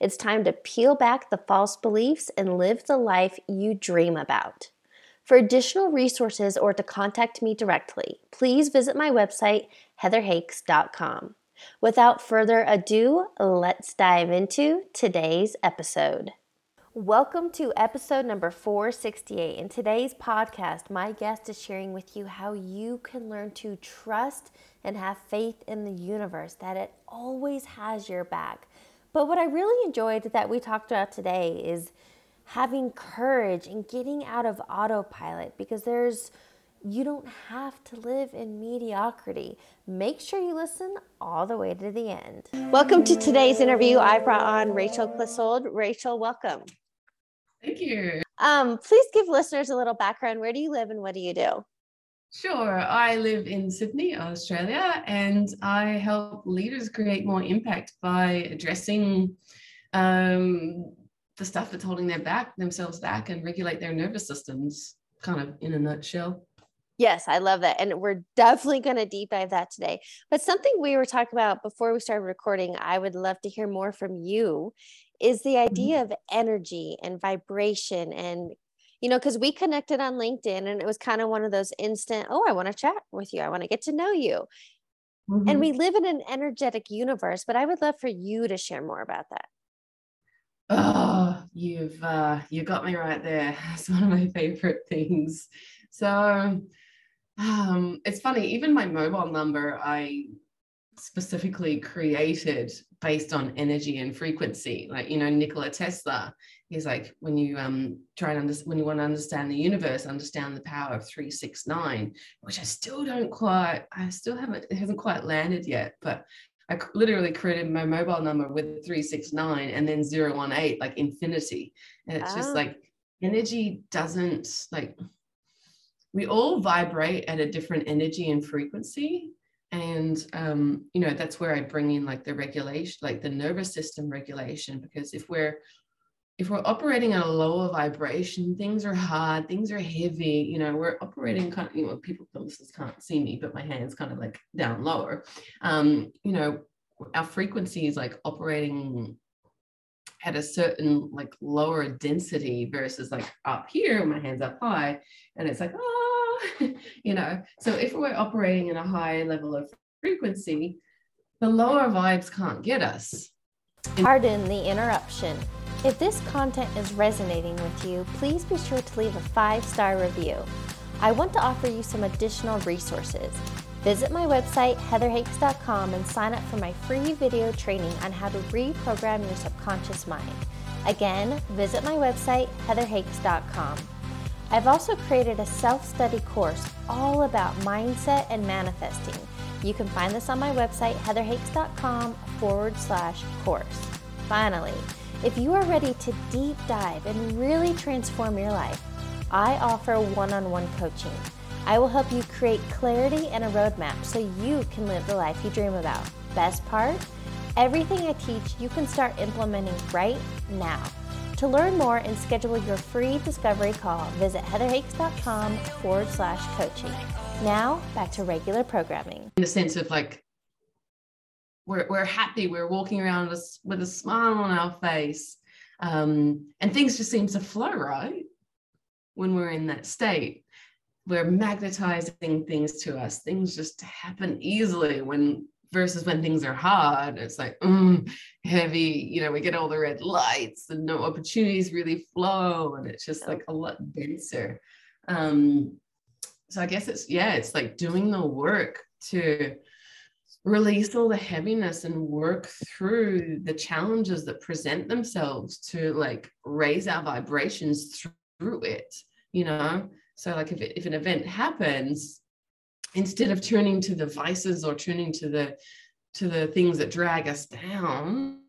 It's time to peel back the false beliefs and live the life you dream about. For additional resources or to contact me directly, please visit my website, heatherhakes.com. Without further ado, let's dive into today's episode. Welcome to episode number 468. In today's podcast, my guest is sharing with you how you can learn to trust and have faith in the universe, that it always has your back but what I really enjoyed that we talked about today is having courage and getting out of autopilot because there's you don't have to live in mediocrity. Make sure you listen all the way to the end. Welcome to today's interview. I brought on Rachel Clissold. Rachel, welcome. Thank you. Um, please give listeners a little background. Where do you live and what do you do? Sure. I live in Sydney, Australia, and I help leaders create more impact by addressing um, the stuff that's holding their back themselves back and regulate their nervous systems, kind of in a nutshell. Yes, I love that. And we're definitely going to deep dive that today. But something we were talking about before we started recording, I would love to hear more from you is the mm-hmm. idea of energy and vibration and you know, because we connected on LinkedIn and it was kind of one of those instant, oh, I want to chat with you. I want to get to know you. Mm-hmm. And we live in an energetic universe, but I would love for you to share more about that. Oh, you've uh, you got me right there. It's one of my favorite things. So um, it's funny, even my mobile number, I specifically created based on energy and frequency. Like, you know, Nikola Tesla, he's like, when you um try and understand, when you want to understand the universe, understand the power of 369, which I still don't quite, I still haven't, it hasn't quite landed yet, but I literally created my mobile number with 369 and then 018, like infinity. And it's oh. just ah. like energy doesn't like, we all vibrate at a different energy and frequency and um, you know that's where i bring in like the regulation like the nervous system regulation because if we're if we're operating at a lower vibration things are hard things are heavy you know we're operating kind of you know people listeners can't see me but my hands kind of like down lower um, you know our frequency is like operating at a certain like lower density versus like up here my hands up high and it's like oh you know, so if we're operating in a high level of frequency, the lower vibes can't get us. Pardon the interruption. If this content is resonating with you, please be sure to leave a five star review. I want to offer you some additional resources. Visit my website, heatherhakes.com, and sign up for my free video training on how to reprogram your subconscious mind. Again, visit my website, heatherhakes.com. I've also created a self study course all about mindset and manifesting. You can find this on my website, heatherhakes.com forward slash course. Finally, if you are ready to deep dive and really transform your life, I offer one on one coaching. I will help you create clarity and a roadmap so you can live the life you dream about. Best part? Everything I teach you can start implementing right now. To learn more and schedule your free discovery call, visit heatherhakes.com forward slash coaching. Now, back to regular programming. In the sense of like, we're, we're happy, we're walking around with, with a smile on our face, um, and things just seem to flow, right? When we're in that state, we're magnetizing things to us. Things just happen easily when versus when things are hard. It's like mm, heavy you know we get all the red lights and no opportunities really flow and it's just like a lot denser. Um so i guess it's yeah it's like doing the work to release all the heaviness and work through the challenges that present themselves to like raise our vibrations through it you know so like if, it, if an event happens instead of turning to the vices or turning to the to the things that drag us down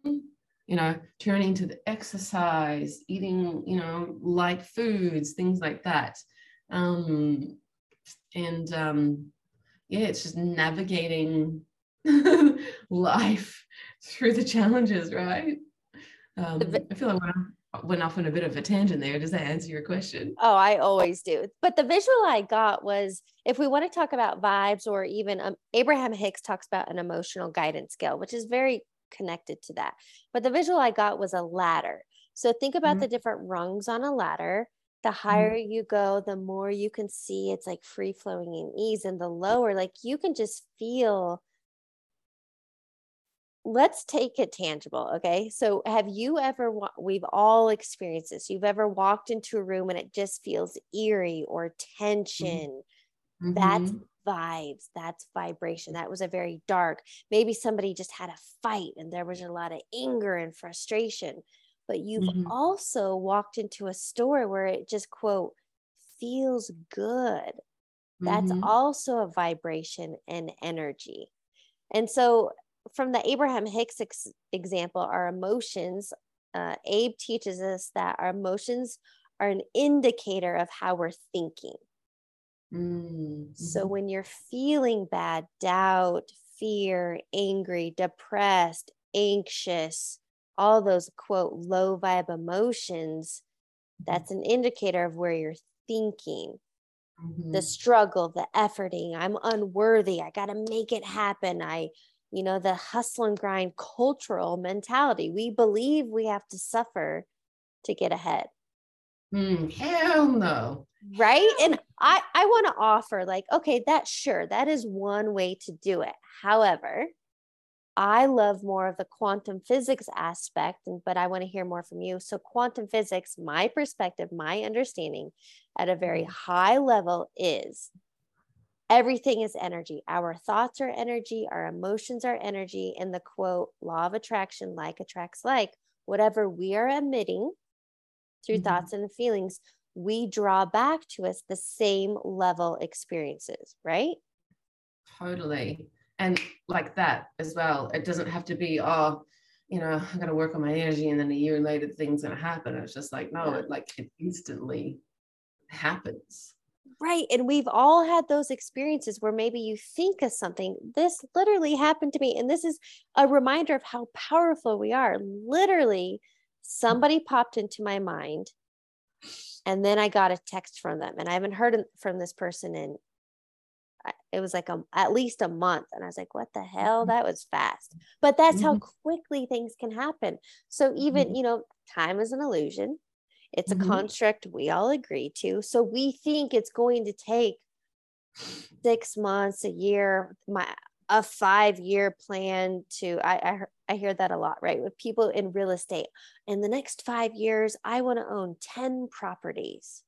you know, turning to the exercise, eating, you know, light foods, things like that. Um, and um, yeah, it's just navigating life through the challenges, right? Um, I feel like I went off on a bit of a tangent there. Does that answer your question? Oh, I always do. But the visual I got was if we want to talk about vibes, or even um, Abraham Hicks talks about an emotional guidance scale, which is very connected to that. But the visual I got was a ladder. So think about mm-hmm. the different rungs on a ladder. The mm-hmm. higher mm-hmm. you go, the more you can see it's like free flowing and ease. And the lower, like you can just feel. Let's take it tangible. Okay. So, have you ever, we've all experienced this. You've ever walked into a room and it just feels eerie or mm-hmm. tension. Mm-hmm. That's vibes that's vibration that was a very dark maybe somebody just had a fight and there was a lot of anger and frustration but you've mm-hmm. also walked into a store where it just quote feels good that's mm-hmm. also a vibration and energy and so from the abraham hicks ex- example our emotions uh, abe teaches us that our emotions are an indicator of how we're thinking Mm-hmm. So when you're feeling bad, doubt, fear, angry, depressed, anxious, all those quote low vibe emotions, mm-hmm. that's an indicator of where you're thinking. Mm-hmm. The struggle, the efforting, I'm unworthy, I got to make it happen. I, you know, the hustle and grind cultural mentality. We believe we have to suffer to get ahead. Mm, hell no right and i i want to offer like okay that sure that is one way to do it however i love more of the quantum physics aspect but i want to hear more from you so quantum physics my perspective my understanding at a very mm-hmm. high level is everything is energy our thoughts are energy our emotions are energy and the quote law of attraction like attracts like whatever we are emitting through mm-hmm. thoughts and feelings we draw back to us the same level experiences, right? Totally. And like that as well. It doesn't have to be, oh, you know, I'm gonna work on my energy and then a year later thing's gonna happen. It's just like, no, it like it instantly happens. Right. And we've all had those experiences where maybe you think of something. This literally happened to me. And this is a reminder of how powerful we are. Literally, somebody popped into my mind and then I got a text from them, and I haven't heard from this person in it was like a, at least a month and i was like what the hell mm-hmm. that was fast but that's how mm-hmm. quickly things can happen so even mm-hmm. you know time is an illusion it's a mm-hmm. construct we all agree to so we think it's going to take six months a year my a five year plan to I, I I hear that a lot, right? With people in real estate. In the next five years, I want to own 10 properties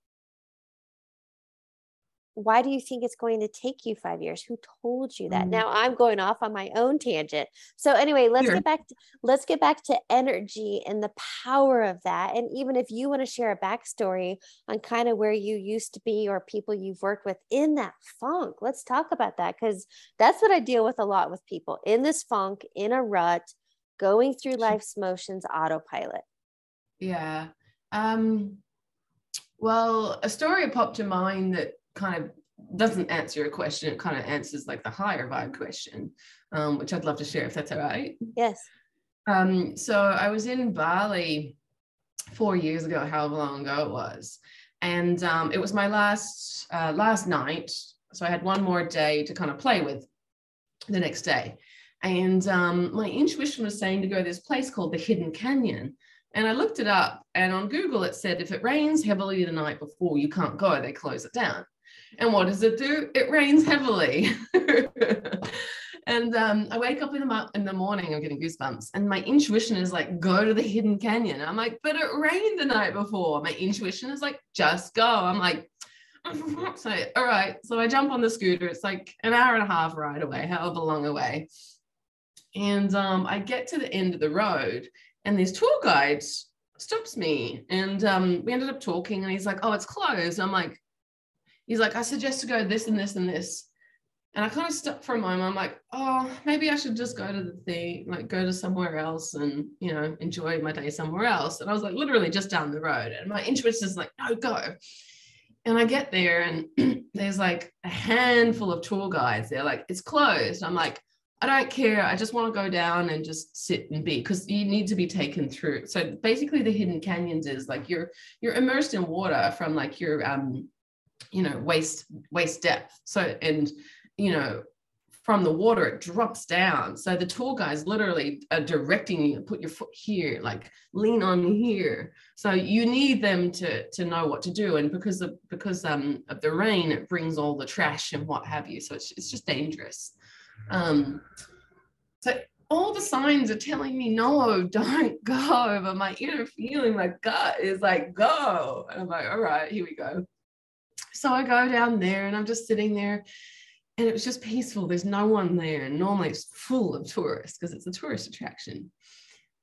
why do you think it's going to take you five years? Who told you that? Mm. now i'm going off on my own tangent. So anyway let's sure. get back to, let's get back to energy and the power of that. And even if you want to share a backstory on kind of where you used to be or people you've worked with in that funk let's talk about that because that's what i deal with a lot with people in this funk in a rut going through life's motions autopilot. Yeah um well a story popped to mind that kind of doesn't answer your question. It kind of answers like the higher vibe question, um, which I'd love to share if that's all right. Yes. Um, so I was in Bali four years ago, however long ago it was, and um, it was my last uh, last night. So I had one more day to kind of play with the next day, and um, my intuition was saying to go to this place called the Hidden Canyon. And I looked it up, and on Google it said if it rains heavily the night before, you can't go. They close it down. And what does it do? It rains heavily. and um, I wake up in the, in the morning, I'm getting goosebumps, and my intuition is like, go to the hidden canyon. I'm like, but it rained the night before. My intuition is like, just go. I'm like, so all right. So I jump on the scooter. It's like an hour and a half ride away, however long away. And um, I get to the end of the road, and this tour guide stops me. And um, we ended up talking, and he's like, oh, it's closed. I'm like, he's like, I suggest to go this and this and this. and I kind of stuck for a moment. I'm like, oh, maybe I should just go to the thing, like go to somewhere else and, you know, enjoy my day somewhere else. And I was like, literally just down the road. And my intuition is like, no, go. And I get there and there's like a handful of tour guides. They're like, it's closed. I'm like, I don't care. I just want to go down and just sit and be because you need to be taken through. So basically the hidden canyons is like you're you're immersed in water from like your um you know waist waist depth. So and you know, from the water, it drops down. So the tour guys literally are directing you, put your foot here, like lean on here. So you need them to to know what to do. And because of because um of the rain, it brings all the trash and what have you. So it's, it's just dangerous. Um so all the signs are telling me no, don't go. But my inner feeling, my gut is like, go. And I'm like, all right, here we go. So I go down there and I'm just sitting there and it was just peaceful. There's no one there. And normally it's full of tourists because it's a tourist attraction.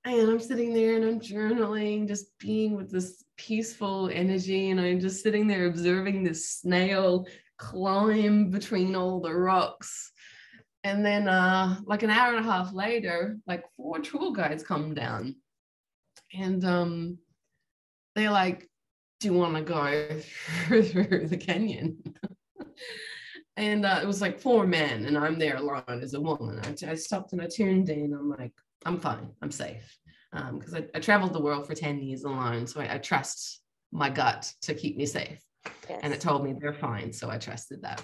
And I'm sitting there and I'm journaling, just being with this peaceful energy. And I'm just sitting there observing this snail climb between all the rocks. And then, uh, like an hour and a half later, like four tour guides come down. And um, they're like, you want to go through the canyon? and uh, it was like four men and i'm there alone as a woman I, I stopped and i tuned in i'm like i'm fine i'm safe because um, I, I, traveled the world for 10 years alone so I, I trust my gut to keep me safe yes. and it told me they're fine so i trusted that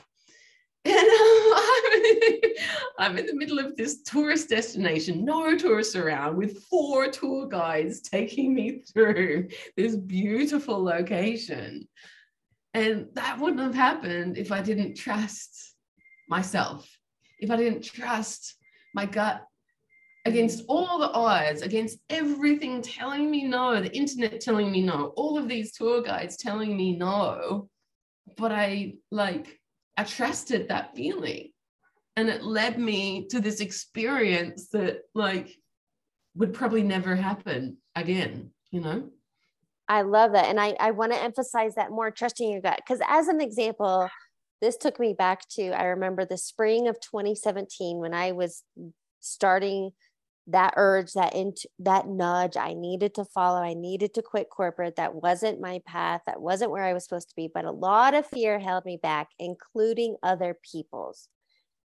I'm in the middle of this tourist destination, no tourists around, with four tour guides taking me through this beautiful location. And that wouldn't have happened if I didn't trust myself, if I didn't trust my gut against all the odds, against everything telling me no, the internet telling me no, all of these tour guides telling me no. But I like, I trusted that feeling. And it led me to this experience that like would probably never happen again, you know? I love that. And I, I want to emphasize that more trusting your gut. Because as an example, this took me back to, I remember the spring of 2017 when I was starting that urge, that into that nudge I needed to follow. I needed to quit corporate. That wasn't my path. That wasn't where I was supposed to be. But a lot of fear held me back, including other people's.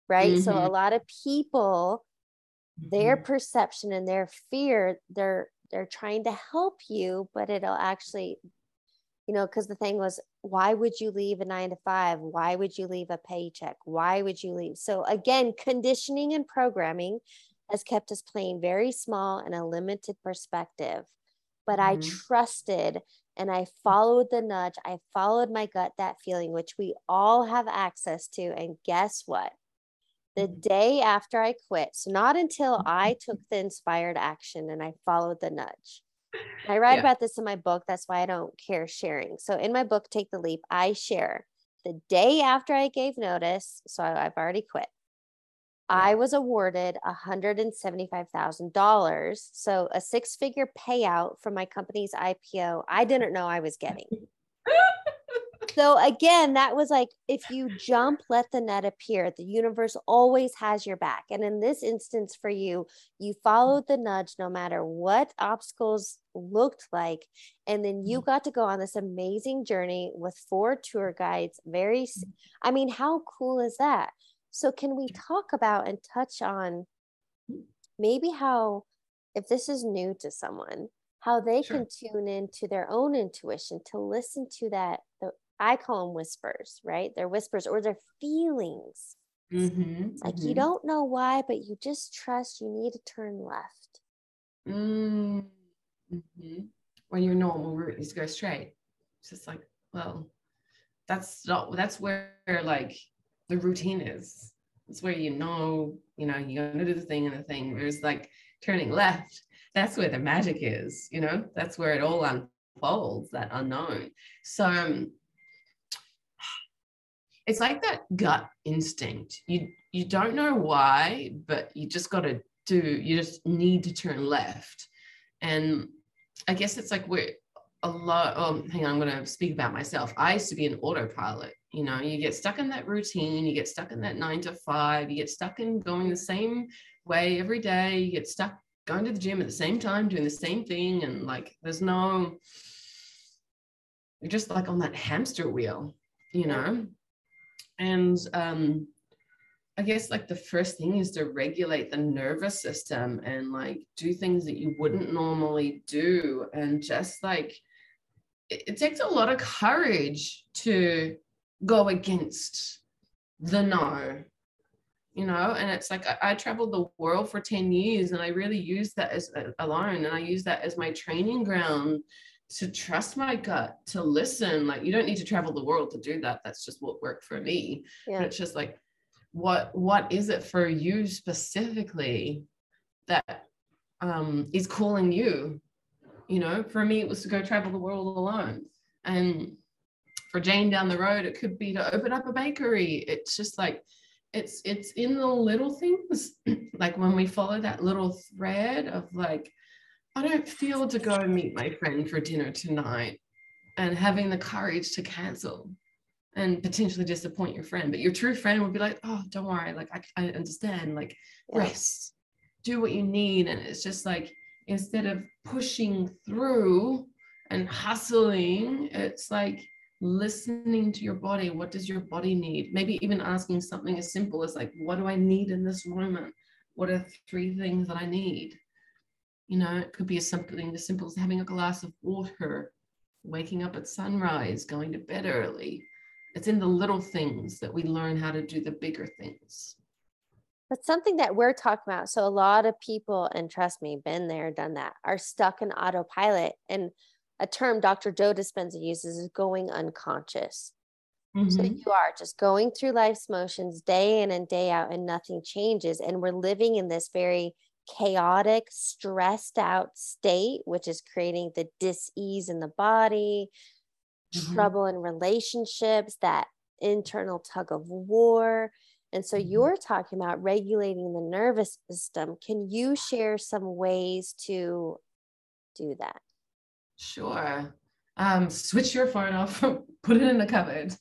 Right. Mm-hmm. So a mm-hmm. lot of people, their mm-hmm. perception and their fear, they're they're trying to help you but it'll actually you know because the thing was why would you leave a nine to five why would you leave a paycheck why would you leave so again conditioning and programming has kept us playing very small and a limited perspective but mm-hmm. i trusted and i followed the nudge i followed my gut that feeling which we all have access to and guess what the mm-hmm. day after I quit. So, not until I mm-hmm. took the inspired action and I followed the nudge. I write yeah. about this in my book. That's why I don't care sharing. So, in my book, Take the Leap, I share the day after I gave notice. So, I've already quit. Yeah. I was awarded $175,000. So, a six figure payout from my company's IPO. I didn't know I was getting. so again, that was like if you jump, let the net appear. The universe always has your back. And in this instance for you, you followed the nudge no matter what obstacles looked like. And then you got to go on this amazing journey with four tour guides. Very. I mean, how cool is that? So, can we talk about and touch on maybe how, if this is new to someone, how they sure. can tune into their own intuition to listen to that I call them whispers, right? They're whispers or they're feelings. Mm-hmm, like mm-hmm. you don't know why, but you just trust you need to turn left. Mm-hmm. When your normal route is to go straight. It's just like, well, that's not, that's where like the routine is. It's where you know, you know, you're gonna do the thing and the thing. Whereas like turning left, that's where the magic is, you know, that's where it all unfolds, that unknown. So um, it's like that gut instinct. You you don't know why, but you just got to do. You just need to turn left, and I guess it's like we're a lot. Oh, hang on, I'm going to speak about myself. I used to be an autopilot. You know, you get stuck in that routine, you get stuck in that nine to five, you get stuck in going the same way every day, you get stuck going to the gym at the same time, doing the same thing. And like, there's no, you're just like on that hamster wheel, you know? And um, I guess like the first thing is to regulate the nervous system and like do things that you wouldn't normally do. And just like, it, it takes a lot of courage to go against the no you know and it's like I, I, traveled the world for 10 years and i really used that as uh, alone and i use that as my training ground to trust my gut to listen like you don't need to travel the world to do that. That's just what worked for me. Yeah. but it's just like what what is it for you specifically that um is calling you? You know for me it was to go travel the world alone. And for jane down the road it could be to open up a bakery. It's just like it's it's in the little things. Like when we follow that little thread of like i don't feel to go and meet my friend for dinner tonight and having the courage to cancel and potentially disappoint your friend but your true friend would be like oh don't worry like i, I understand like yeah. rest do what you need. And it's just like instead of pushing through and hustling it's like listening to your body. What does your body need? Maybe even asking something as simple as like what do i need in this moment? What are three things that i need you know it could be as something as simple as having a glass of water waking up at sunrise going to bed early it's in the little things that we learn how to do the bigger things but something that we're talking about so a lot of people and trust me been there done that are stuck in autopilot and a term Dr. Joe Dispenza uses is going unconscious. Mm-hmm. So you are just going through life's motions day in and day out, and nothing changes. And we're living in this very chaotic, stressed out state, which is creating the dis-ease in the body, mm-hmm. trouble in relationships, that internal tug of war. And so mm-hmm. you're talking about regulating the nervous system. Can you share some ways to do that? Sure. Um, switch your phone off, put it in the cupboard,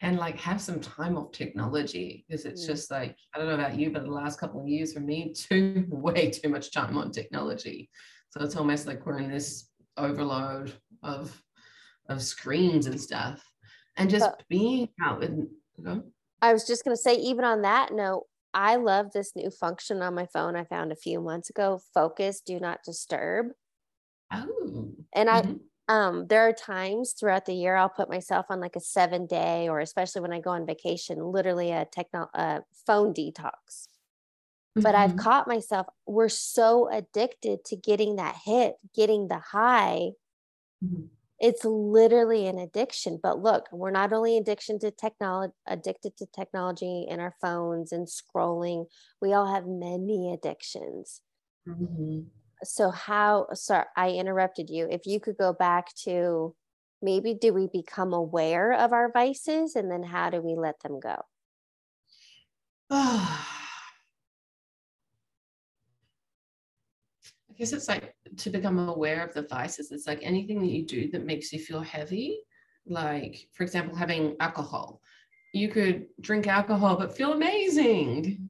and like have some time off technology because it's mm. just like I don't know about you, but the last couple of years for me, too way too much time on technology. So it's almost like we're in this overload of of screens and stuff, and just but, being out and. I was just going to say, even on that note, I love this new function on my phone I found a few months ago focus, do not disturb. Oh. And I, mm-hmm. Um, there are times throughout the year I'll put myself on like a seven day, or especially when I go on vacation, literally a techno, a phone detox. Mm-hmm. But I've mm-hmm. caught myself. We're so addicted to getting that hit, getting the high. Mm-hmm. It's literally an addiction. But look, we're not only addiction to technology, addicted to technology and our phones and scrolling. We all have many addictions. Mm-hmm so how sorry i interrupted you if you could go back to maybe do we become aware of our vices and then how do we let them go I guess it's like to become aware of the vices. It's like anything that you do that makes you feel heavy. Like, for example, having alcohol. You could drink alcohol but feel amazing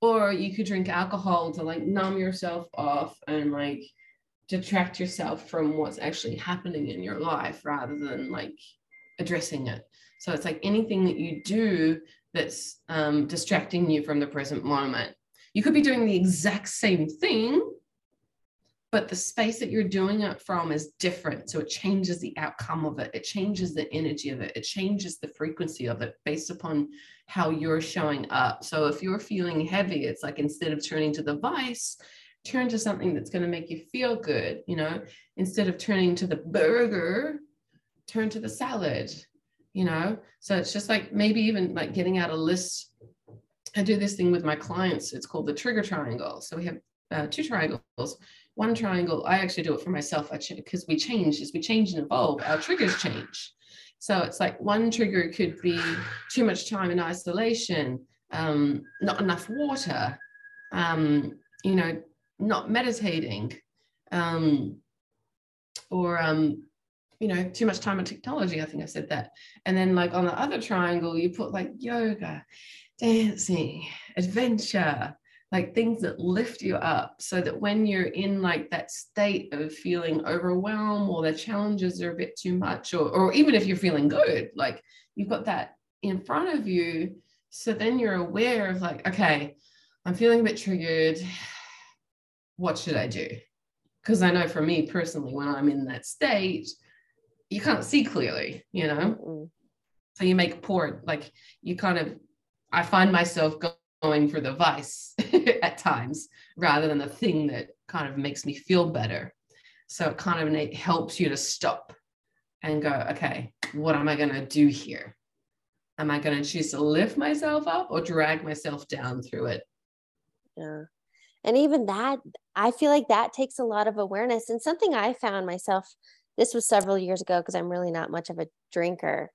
or you could drink alcohol to like numb yourself off and like detract yourself from what's actually happening in your life rather than like addressing it. So it's like anything that you do that's um, distracting you from the present moment. You could be doing the exact same thing but the space that you're doing it from is different. So it changes the outcome of it, it changes the energy of it, it changes the frequency of it based upon how you're showing up. So if you're feeling heavy, it's like instead of turning to the vice, turn to something that's going to make you feel good, you know, instead of turning to the burger, turn to the salad, you know. So it's just like maybe even like getting out a list. I do this thing with my clients. It's called the trigger triangle. So we have uh, two triangles one triangle, I actually do it for myself because we change as we change and evolve, our triggers change. So it's like one trigger could be too much time in isolation, um, not enough water, um, you know, not meditating, um, or um, you know, too much time on technology. I think I said that. And then, like, on the other triangle, you put like yoga, dancing, adventure, like things that lift you up so that when you're in like that state of feeling overwhelmed or the challenges are a bit too much, or, or even if you're feeling good, like you've got that in front of you. So then you're aware of like, okay, I'm feeling a bit triggered. What should I do? Because I know for me personally, when I'm in that state, you can't see clearly, you know? Mm-mm. So you make poor, like you kind of, I find myself going for the vice at times rather than the thing that kind of makes me feel better. So it kind of helps you to stop and go, okay, what am I going to do here? Am I going to choose to lift myself up or drag myself down through it? Yeah. And even that, I feel like that takes a lot of awareness. And something I found myself this was several years ago because I'm really not much of a drinker,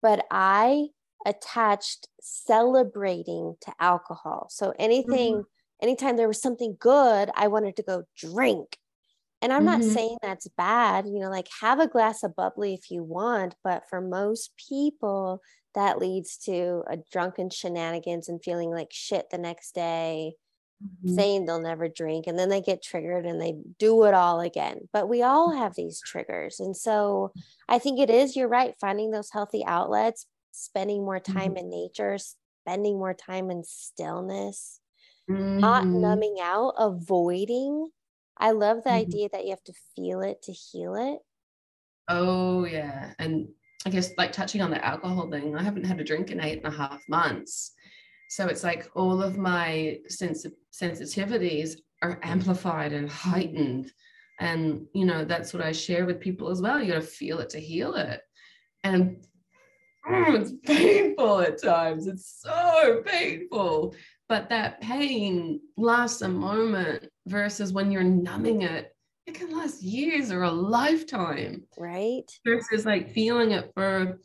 but I attached celebrating to alcohol. So anything, mm-hmm. anytime there was something good, I wanted to go drink. And I'm mm-hmm. not saying that's bad, you know, like have a glass of bubbly if you want, but for most people, that leads to a drunken shenanigans and feeling like shit the next day mm-hmm. saying they'll never drink and then they get triggered and they do it all again but we all have these triggers and so i think it is you're right finding those healthy outlets spending more time mm-hmm. in nature spending more time in stillness mm-hmm. not numbing out avoiding i love the mm-hmm. idea that you have to feel it to heal it oh yeah and I guess like touching on the alcohol thing, I haven't had a drink in eight and a half months. So it's like all of my sens- sensitivities are amplified and heightened. And, you know, that's what I share with people as well. You got to feel it to heal it. And oh, it's painful at times. It's so painful. But that pain lasts a moment versus when you're numbing it, it can last years or a lifetime. Right. Versus like feeling it for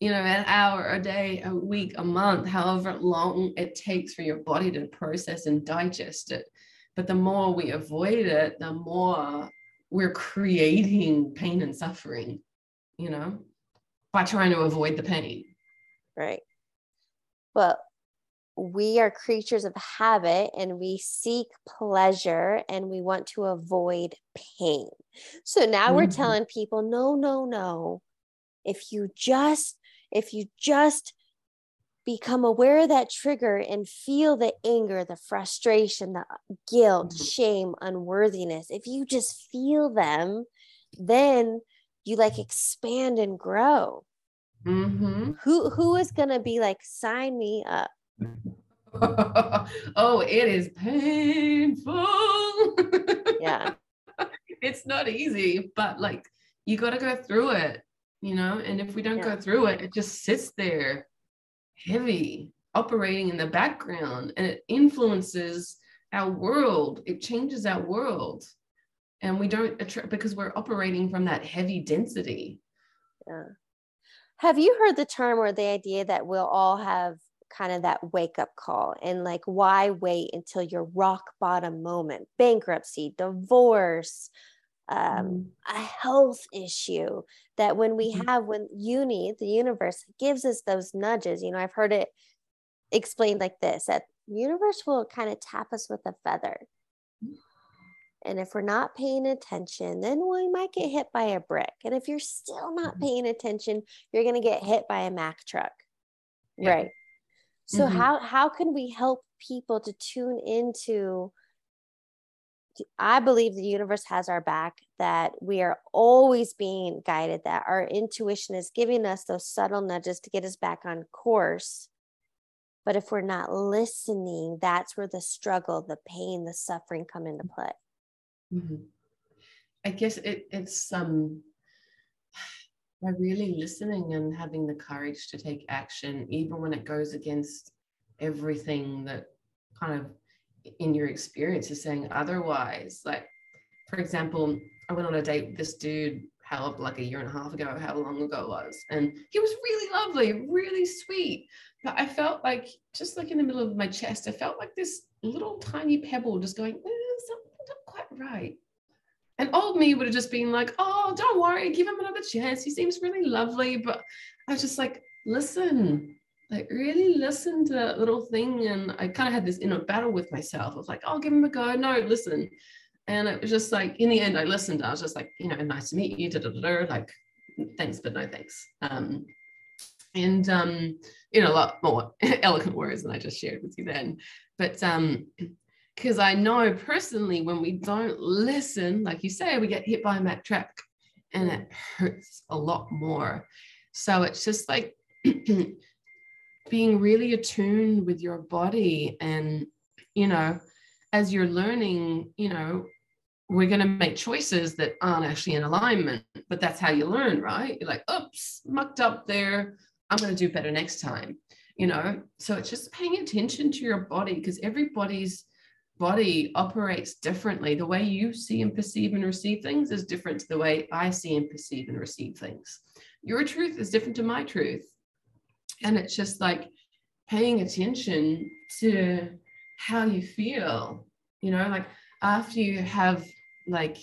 you know, an hour, a day, a week, a month, however long it takes for your body to process and digest it. But the more we avoid it, the more we're creating pain and suffering, you know, by trying to avoid the pain. Right. Well, we are creatures of habit and we seek pleasure and we want to avoid pain. So now mm-hmm. we're telling people no, no, no. If you just if you just become aware of that trigger and feel the anger, the frustration, the guilt, mm-hmm. shame, unworthiness, if you just feel them, then you like expand and grow. Mm-hmm. Who who is gonna be like, sign me up? oh, it is painful. yeah. It's not easy, but like you got to go through it you know and if we don't yeah. go through it it just sits there heavy operating in the background and it influences our world it changes our world and we don't attract because we're operating from that heavy density. Yeah. Have you heard the term or the idea that we'll all have kind of that wake up call? And like why wait until your rock bottom moment? Bankruptcy divorce um, mm. a health issue that when we mm-hmm. have when uni the universe gives us those nudges. You know i've heard it explained like this that universe will kind of tap us with a feather and if we're not paying attention then we might get hit by a brick and if you're still not mm-hmm. paying attention you're going to get hit by a mack truck yeah. right so mm-hmm. how how can we help people to tune into I believe the universe has our back, that we are always being guided, that our intuition is giving us those subtle nudges to get us back on course. But if we're not listening, that's where the struggle, the pain, the suffering come into play. Mm-hmm. I guess it, it's um, by really listening and having the courage to take action, even when it goes against everything that kind of in your experience is saying otherwise. Like, for example, I went on a date with this dude, how like a year and a half ago, how long ago it was, and he was really lovely, really sweet. But I felt like just like in the middle of my chest, I felt like this little tiny pebble just going, right. And old me would have just been like, oh, don't worry, give him another chance. He seems really lovely. But I was just like, listen, like really listen to that little thing. And I kind of had this inner battle with myself. I was like, oh, give him a go. No, listen. And it was just like, in the end, I listened. I was just like, you know, nice to meet you. Da, da, da, like, thanks, but no thanks. Um, and um, know, a lot more eloquent words than I just shared with you then. But um, because I know personally when we don't listen, like you say, we get hit by a Mack truck and it hurts a lot more. So it's just like being really attuned with your body and, you know, as you're learning, you know, we're going to make choices that aren't actually in alignment, but that's how you learn, right? You're like, oops, mucked up there. I'm going to do better next time, you know? So it's just paying attention to your body because everybody's body operates differently. The way you see and perceive and receive things is different to the way I see and perceive and receive things. Your truth is different to my truth. And it's just like paying attention to how you feel, you know, like after you have like,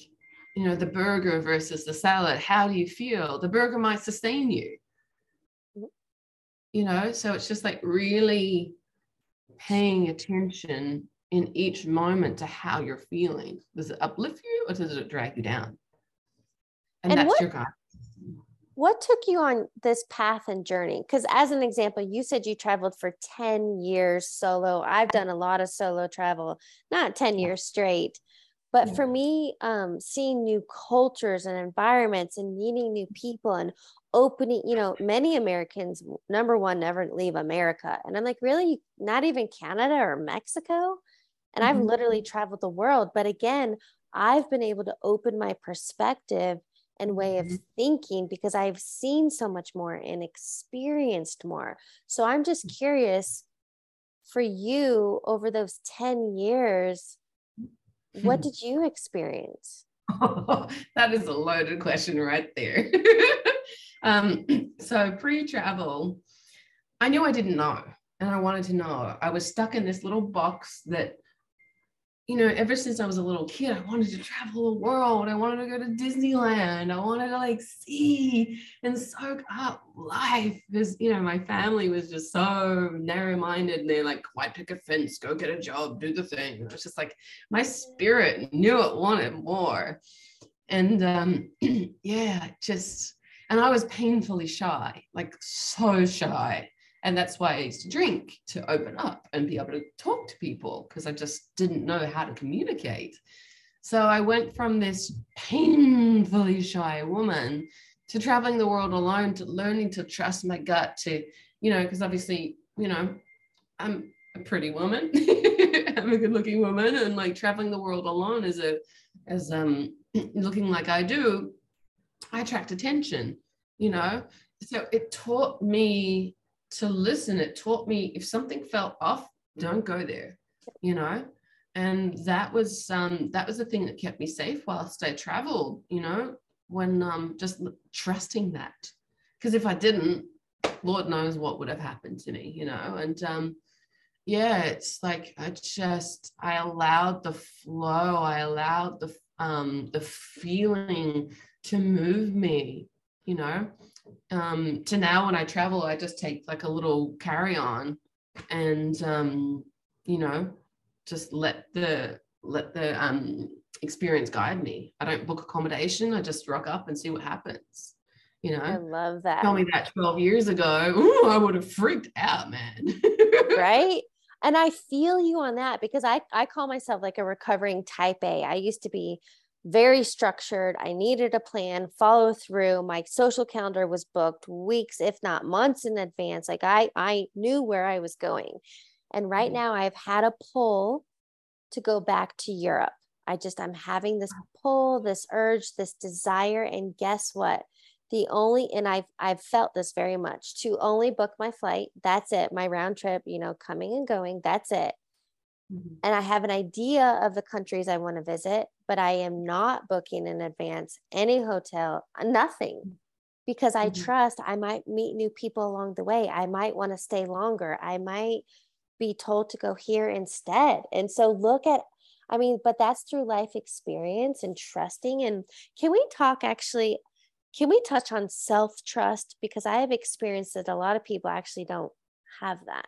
you know, the burger versus the salad, how do you feel? The burger might sustain you. You know, so it's just like really paying attention in each moment to how you're feeling. Does it uplift you or does it drag you down? And, and that's what, your guide. What took you on this path and journey? Because as an example, you said you traveled for 10 years solo. I've done a lot of solo travel, not 10 years straight. But for me, um, seeing new cultures and environments and meeting new people and opening, you know, many Americans, number one, never leave America. And I'm like, really? Not even Canada or Mexico? And mm-hmm. I've literally traveled the world. But again, I've been able to open my perspective and way of mm-hmm. thinking because I've seen so much more and experienced more. So I'm just mm. curious for you over those 10 years, what did you experience? Oh, that is a loaded question right there. um, so pre travel, I knew I didn't know and I wanted to know. I was stuck in this little box that you know, ever since I was a little kid, I wanted to travel the world. I wanted to go to Disneyland. I wanted to like see and soak up life because, you know, my family was just so narrow minded and they're like, why pick a fence, go get a job, do the thing. And it was just like my spirit knew it wanted more. And um, yeah, just, and I was painfully shy, like so shy. And that's why I used to drink to open up and be able to talk to people because I just didn't know how to communicate. So I went from this painfully shy woman to traveling the world alone, to learning to trust my gut, to, you know, because obviously, you know, I'm a pretty woman, I'm a good looking woman, and like traveling the world alone as a, as um, looking like I do, I attract attention, you know. So it taught me to listen. It taught me if something felt off, don't go there, you know. And that was um, that was the thing that kept me safe whilst I traveled, you know, when um, just trusting that. Because if I didn't, Lord knows what would have happened to me, you know. And um, yeah, it's like I just I allowed the flow, I allowed the um, the feeling to move me, you know um, to now when I travel, I just take like a little carry on and, um, you know, just let the, let the um, experience guide me. I don't book accommodation. I just rock up and see what happens. You know, I love that. Tell me that 12 years ago. Ooh, I would have freaked out, man. right. And I feel you on that because I, I call myself like a recovering type A. I used to be very structured. I needed a plan, follow through. My social calendar was booked weeks, if not months in advance. Like I, I knew where I was going. And right mm-hmm. now I've had a pull to go back to Europe. I just, I'm having this pull, this urge, this desire. And guess what? The only, and I've, I've felt this very much to only book my flight. That's it. My round trip, you know, coming and going. That's it. Mm-hmm. And I have an idea of the countries I want to visit, but I am not booking in advance any hotel, nothing, because I mm-hmm. trust I might meet new people along the way. I might want to stay longer. I might be told to go here instead. And so look at, I mean, but that's through life experience and trusting. And can we talk actually? Can we touch on self trust? Because I have experienced that a lot of people actually don't have that.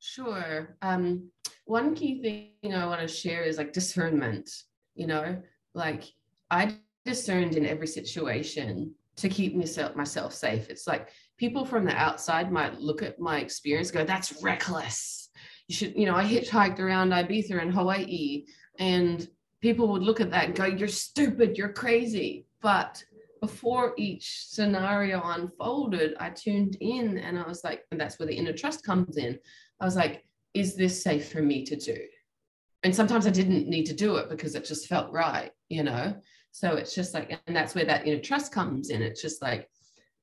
Sure. Um, one key thing I want to share is like discernment. You know, like I discerned in every situation to keep myself myself safe. It's like people from the outside might look at my experience, go, "That's reckless." You should, you know, I hitchhiked around Ibiza and Hawaii, and people would look at that and go, "You're stupid. You're crazy." But before each scenario unfolded, I tuned in and I was like, and that's where the inner trust comes in. I was like, is this safe for me to do? And sometimes I didn't need to do it because it just felt right, you know? So it's just like, and that's where that you know, trust comes in. It's just like,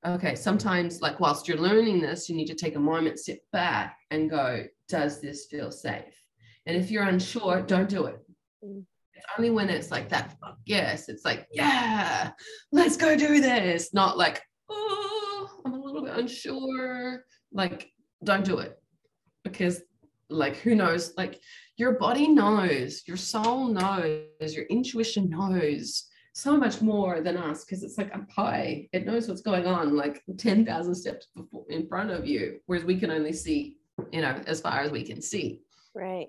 okay, sometimes, like, whilst you're learning this, you need to take a moment, sit back, and go, does this feel safe? And if you're unsure, don't do it. Mm. It's only when it's like that, yes, it's like, yeah, let's go do this. Not like, oh, I'm a little bit unsure. Like, don't do it because like who knows? Like your body knows your soul knows your intuition knows so much more than us because it's like a pie it knows what's going on like 10,000 steps before, in front of you whereas we can only see you know as far as we can see. Right.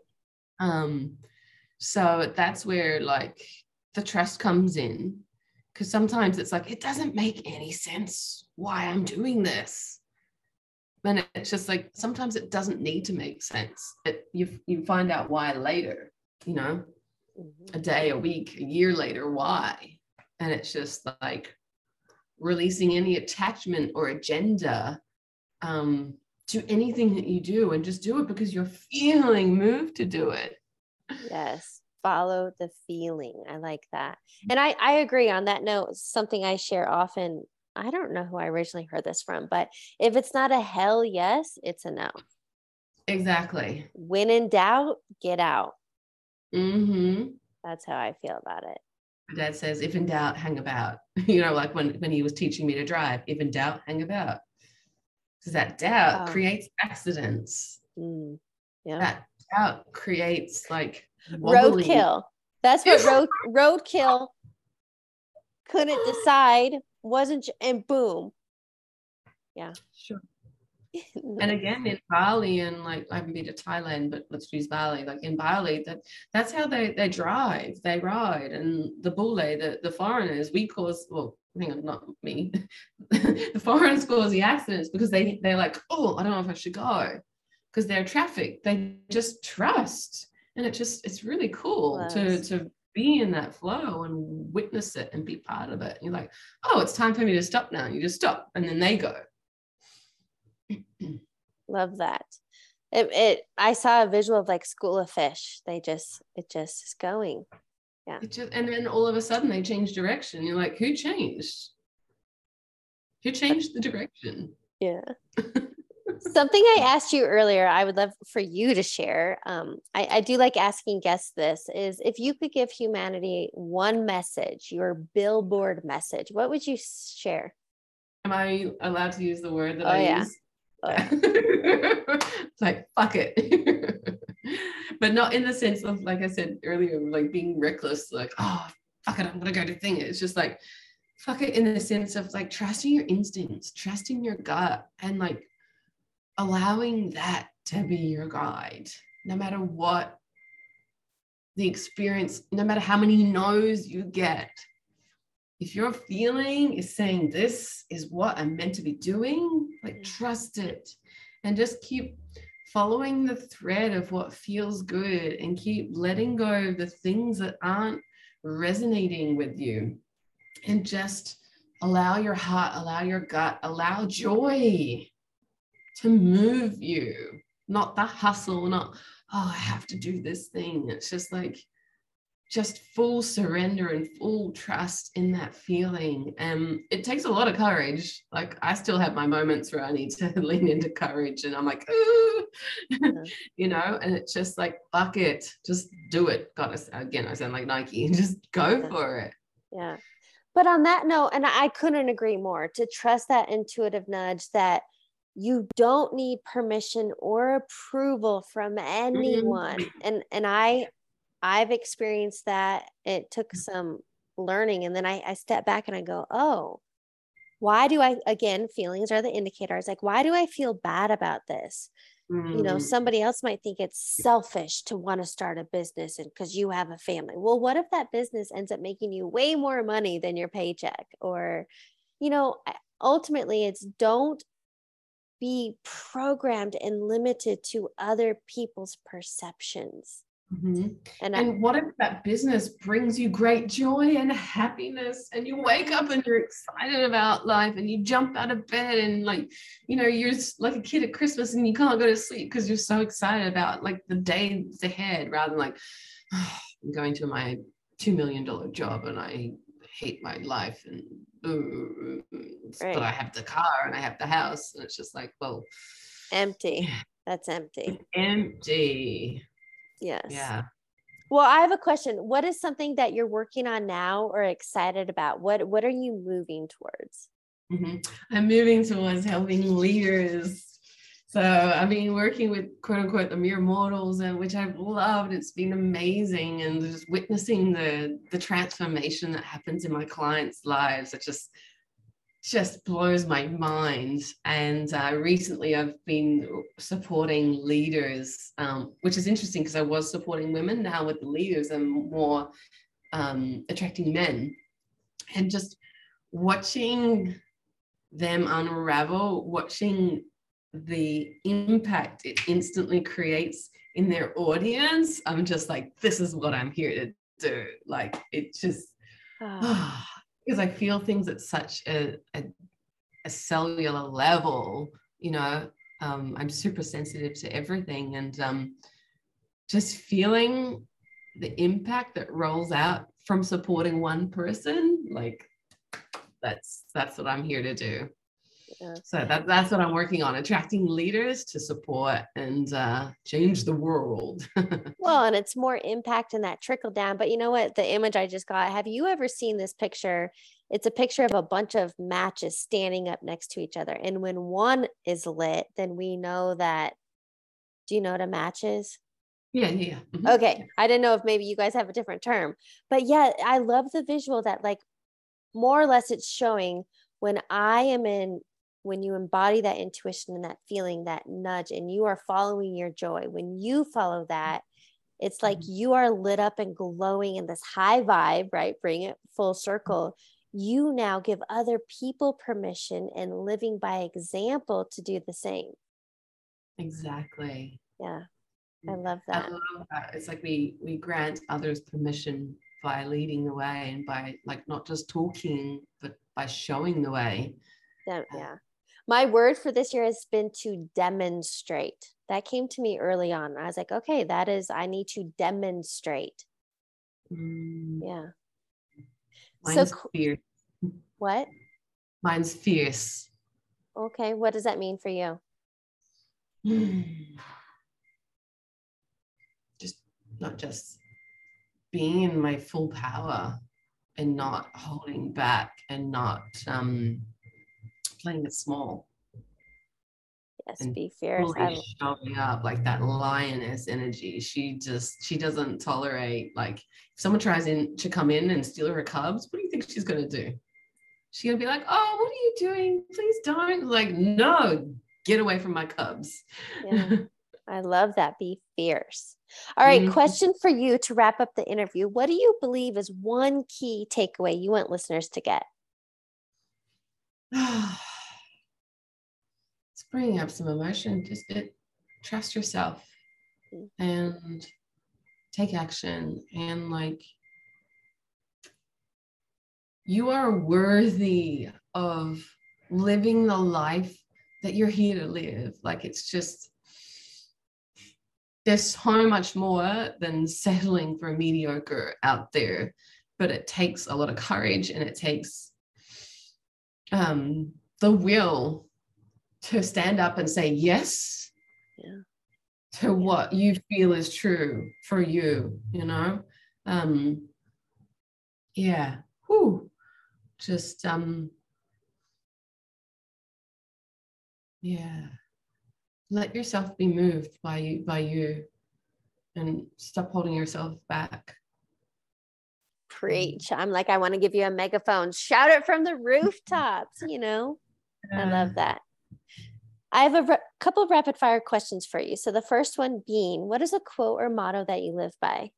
Um so that's where like the trust comes in because sometimes it's like it doesn't make any sense why i'm doing this and it's just like sometimes it doesn't need to make sense. It, you you find out why later you know? Mm-hmm. a day a week a year later why? And it's just like releasing any attachment or agenda um, to anything that you do and just do it because you're feeling moved to do it. Yes. Follow the feeling. I like that. And i i agree. On that note something i share often I don't know who I originally heard this from, but if it's not a hell yes, it's a no. Exactly. When in doubt, get out. Mm-hmm. That's how I feel about it. My dad says, if in doubt, hang about. You know, like when, when he was teaching me to drive, if in doubt, hang about. Because that doubt oh. creates accidents. Mm. Yeah. That doubt creates like roadkill. That's what road roadkill couldn't decide wasn't and boom. Yeah. Sure. And again in bali and like i haven't been to thailand but let's use bali. Like in bali that that's how they they drive they ride and the bule the, the foreigners we cause well hang on not me. The foreigners cause the accidents because they they're like oh i don't know if i should go. Because they're traffic they just trust and it just it's really cool to to be in that flow and witness it and be part of it. And you're like, oh, it's time for me to stop now. You just stop and then they go. Love that. It, it I saw a visual of like school of fish. They just it just is going. Yeah. Just, and then all of a sudden they change direction. You're like, who changed? Who changed the direction? Yeah. Something I asked you earlier, I would love for you to share. Um, I, I do like asking guests this is if you could give humanity one message, your billboard message, what would you share? Am I allowed to use the word that oh, I yeah. use? Oh, yeah. like, fuck it. but not in the sense of, like I said earlier, like being reckless, like, oh, fuck it, I'm going to go to thing. It's just like, fuck it in the sense of like trusting your instincts, trusting your gut, and like allowing that to be your guide, no matter what the experience, no matter how many no's you get. If your feeling is saying this is what I'm meant to be doing, like mm. trust it and just keep following the thread of what feels good and keep letting go of the things that aren't resonating with you and just allow your heart, allow your gut, allow joy to move you, not the hustle, not, oh, I have to do this thing. It's just like, just full surrender and full trust in that feeling. And it takes a lot of courage. Like I still have my moments where I need to lean into courage and I'm like, yeah. you know, and it's just like, fuck it, just do it. God, again, I sound like Nike, just go yeah. for it. Yeah. But on that note, and I couldn't agree more to trust that intuitive nudge that you don't need permission or approval from anyone mm-hmm. and and i I've experienced that. It took some learning. And then I, I step back and I go, oh, why do I, again, feelings are the indicators. Like, why do I feel bad about this? Mm. You know, mm. somebody else might think it's selfish to want to start a business and because you have a family. Well, what if that business ends up making you way more money than your paycheck? Or, you know, ultimately it's don't be programmed and limited to other people's perceptions. Mm-hmm. And, and I, what if that business brings you great joy and happiness and you wake up and you're excited about life and you jump out of bed and like you know you're like a kid at christmas and you can't go to sleep because you're so excited about like the days ahead rather than like oh, i'm going to my two million dollar job and i hate my life and right. but i have the car and i have the house and it's just like well empty that's empty empty Yes. Yeah. Well, I have a question. What is something that you're working on now or excited about? What What are you moving towards? Mm-hmm. I'm moving towards helping leaders. So I've been working with quote unquote the mere mortals, and which I've loved. It's been amazing, and just witnessing the the transformation that happens in my clients' lives. It just just blows my mind. And uh, recently, I've been supporting leaders, um, which is interesting because I was supporting women. Now with the leaders, I'm more um, attracting men, and just watching them unravel, watching the impact it instantly creates in their audience. I'm just like, this is what I'm here to do. Like it just. Oh because I feel things at such a, a, a cellular level, you know, um, I'm super sensitive to everything and um, just feeling the impact that rolls out from supporting one person, like that's that's what I'm here to do. Yeah. So that, that's what I'm working on, attracting leaders to support and uh, change the world. well, and it's more impact in that trickle down. But you know what? The image I just got, have you ever seen this picture? It's a picture of a bunch of matches standing up next to each other. And when one is lit, then we know that. Do you know what a match is? Yeah, yeah. Mm-hmm. Okay. I didn't know if maybe you guys have a different term. But yeah, I love the visual that, like, more or less it's showing when I am in when you embody that intuition and that feeling, that nudge, and you are following your joy, when you follow that, it's like mm-hmm. you are lit up and glowing in this high vibe, right? Bring it full circle. You now give other people permission and living by example to do the same. Exactly. Yeah. I mm. love that. I love that. It's like we we grant others permission by leading the way and by like not just talking, but by showing the way. Yeah, yeah my word for this year has been to demonstrate. That came to me early on. I was like, okay, that is, I need to demonstrate. Mm. Yeah. Mine's so, fierce. What? Mine's fierce. Okay. What does that mean for you? Just not just being in my full power and not holding back and not um playing it small. Yes, and be fierce. Really showing up like that lioness energy. She just she doesn't tolerate like if someone tries in to come in and steal her cubs, what do you think she's gonna do? She's gonna be like, oh, what are you doing? Please don't. Like, no, get away from my cubs. Yeah. I love that. Be fierce. All right, mm-hmm. question for you to wrap up the interview. What do you believe is one key takeaway you want listeners to get? bringing up some emotion. Just it, trust yourself and take action and like you are worthy of living the life that you're here to live. Like it's just there's so much more than settling for a mediocre out there, but it takes a lot of courage and it takes um, the will to stand up and say yes yeah. to what you feel is true for you, you know? Um, yeah. Whew. Just um yeah. Let yourself be moved by you by you and stop holding yourself back. Preach. I'm like, I want to give you a megaphone. Shout it from the rooftops, you know? I love that. I have a couple of rapid fire questions for you. So the first one being, what is a quote or motto that you live by?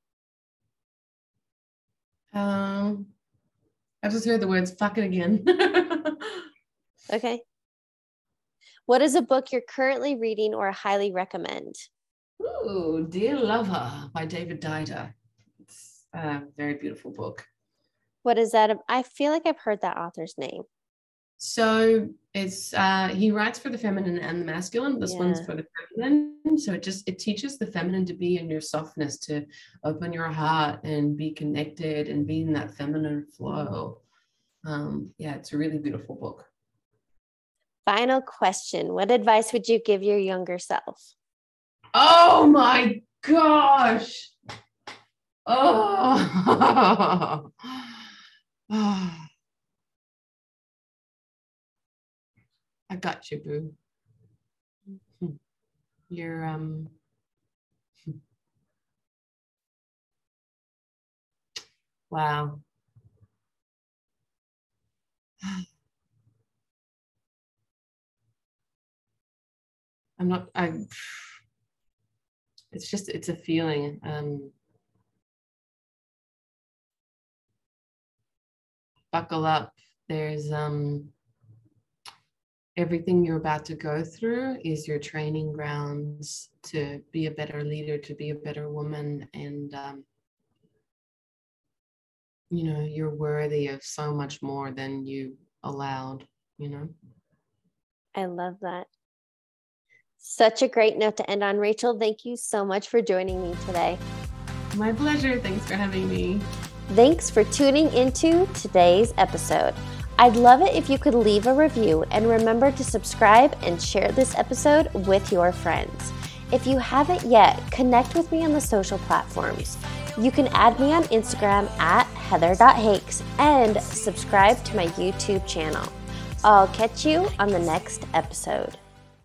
Um, I just heard the words "fuck it" again. okay. What is a book you're currently reading or highly recommend? Ooh, Dear Lover by David Deida. It's a very beautiful book. What is that? I feel like I've heard that author's name. So it's uh he writes for the feminine and the masculine. This yeah. one's for the feminine. So it just it teaches the feminine to be in your softness, to open your heart and be connected and be in that feminine flow. Um, yeah, it's a really beautiful book. Final question. What advice would you give your younger self? Oh my gosh. Oh. oh. I got you, boo. Hmm. You're um wow. I'm not I it's just it's a feeling. Um buckle up. There's um everything you're about to go through is your training grounds to be a better leader, to be a better woman. And, um, you know, you're worthy of so much more than you allowed, you know? I love that. Such a great note to end on. Rachel, thank you so much for joining me today. My pleasure. Thanks for having me. Thanks for tuning into today's episode. I'd love it if you could leave a review and remember to subscribe and share this episode with your friends. If you haven't yet, connect with me on the social platforms. You can add me on Instagram at heather.hakes and subscribe to my YouTube channel. I'll catch you on the next episode.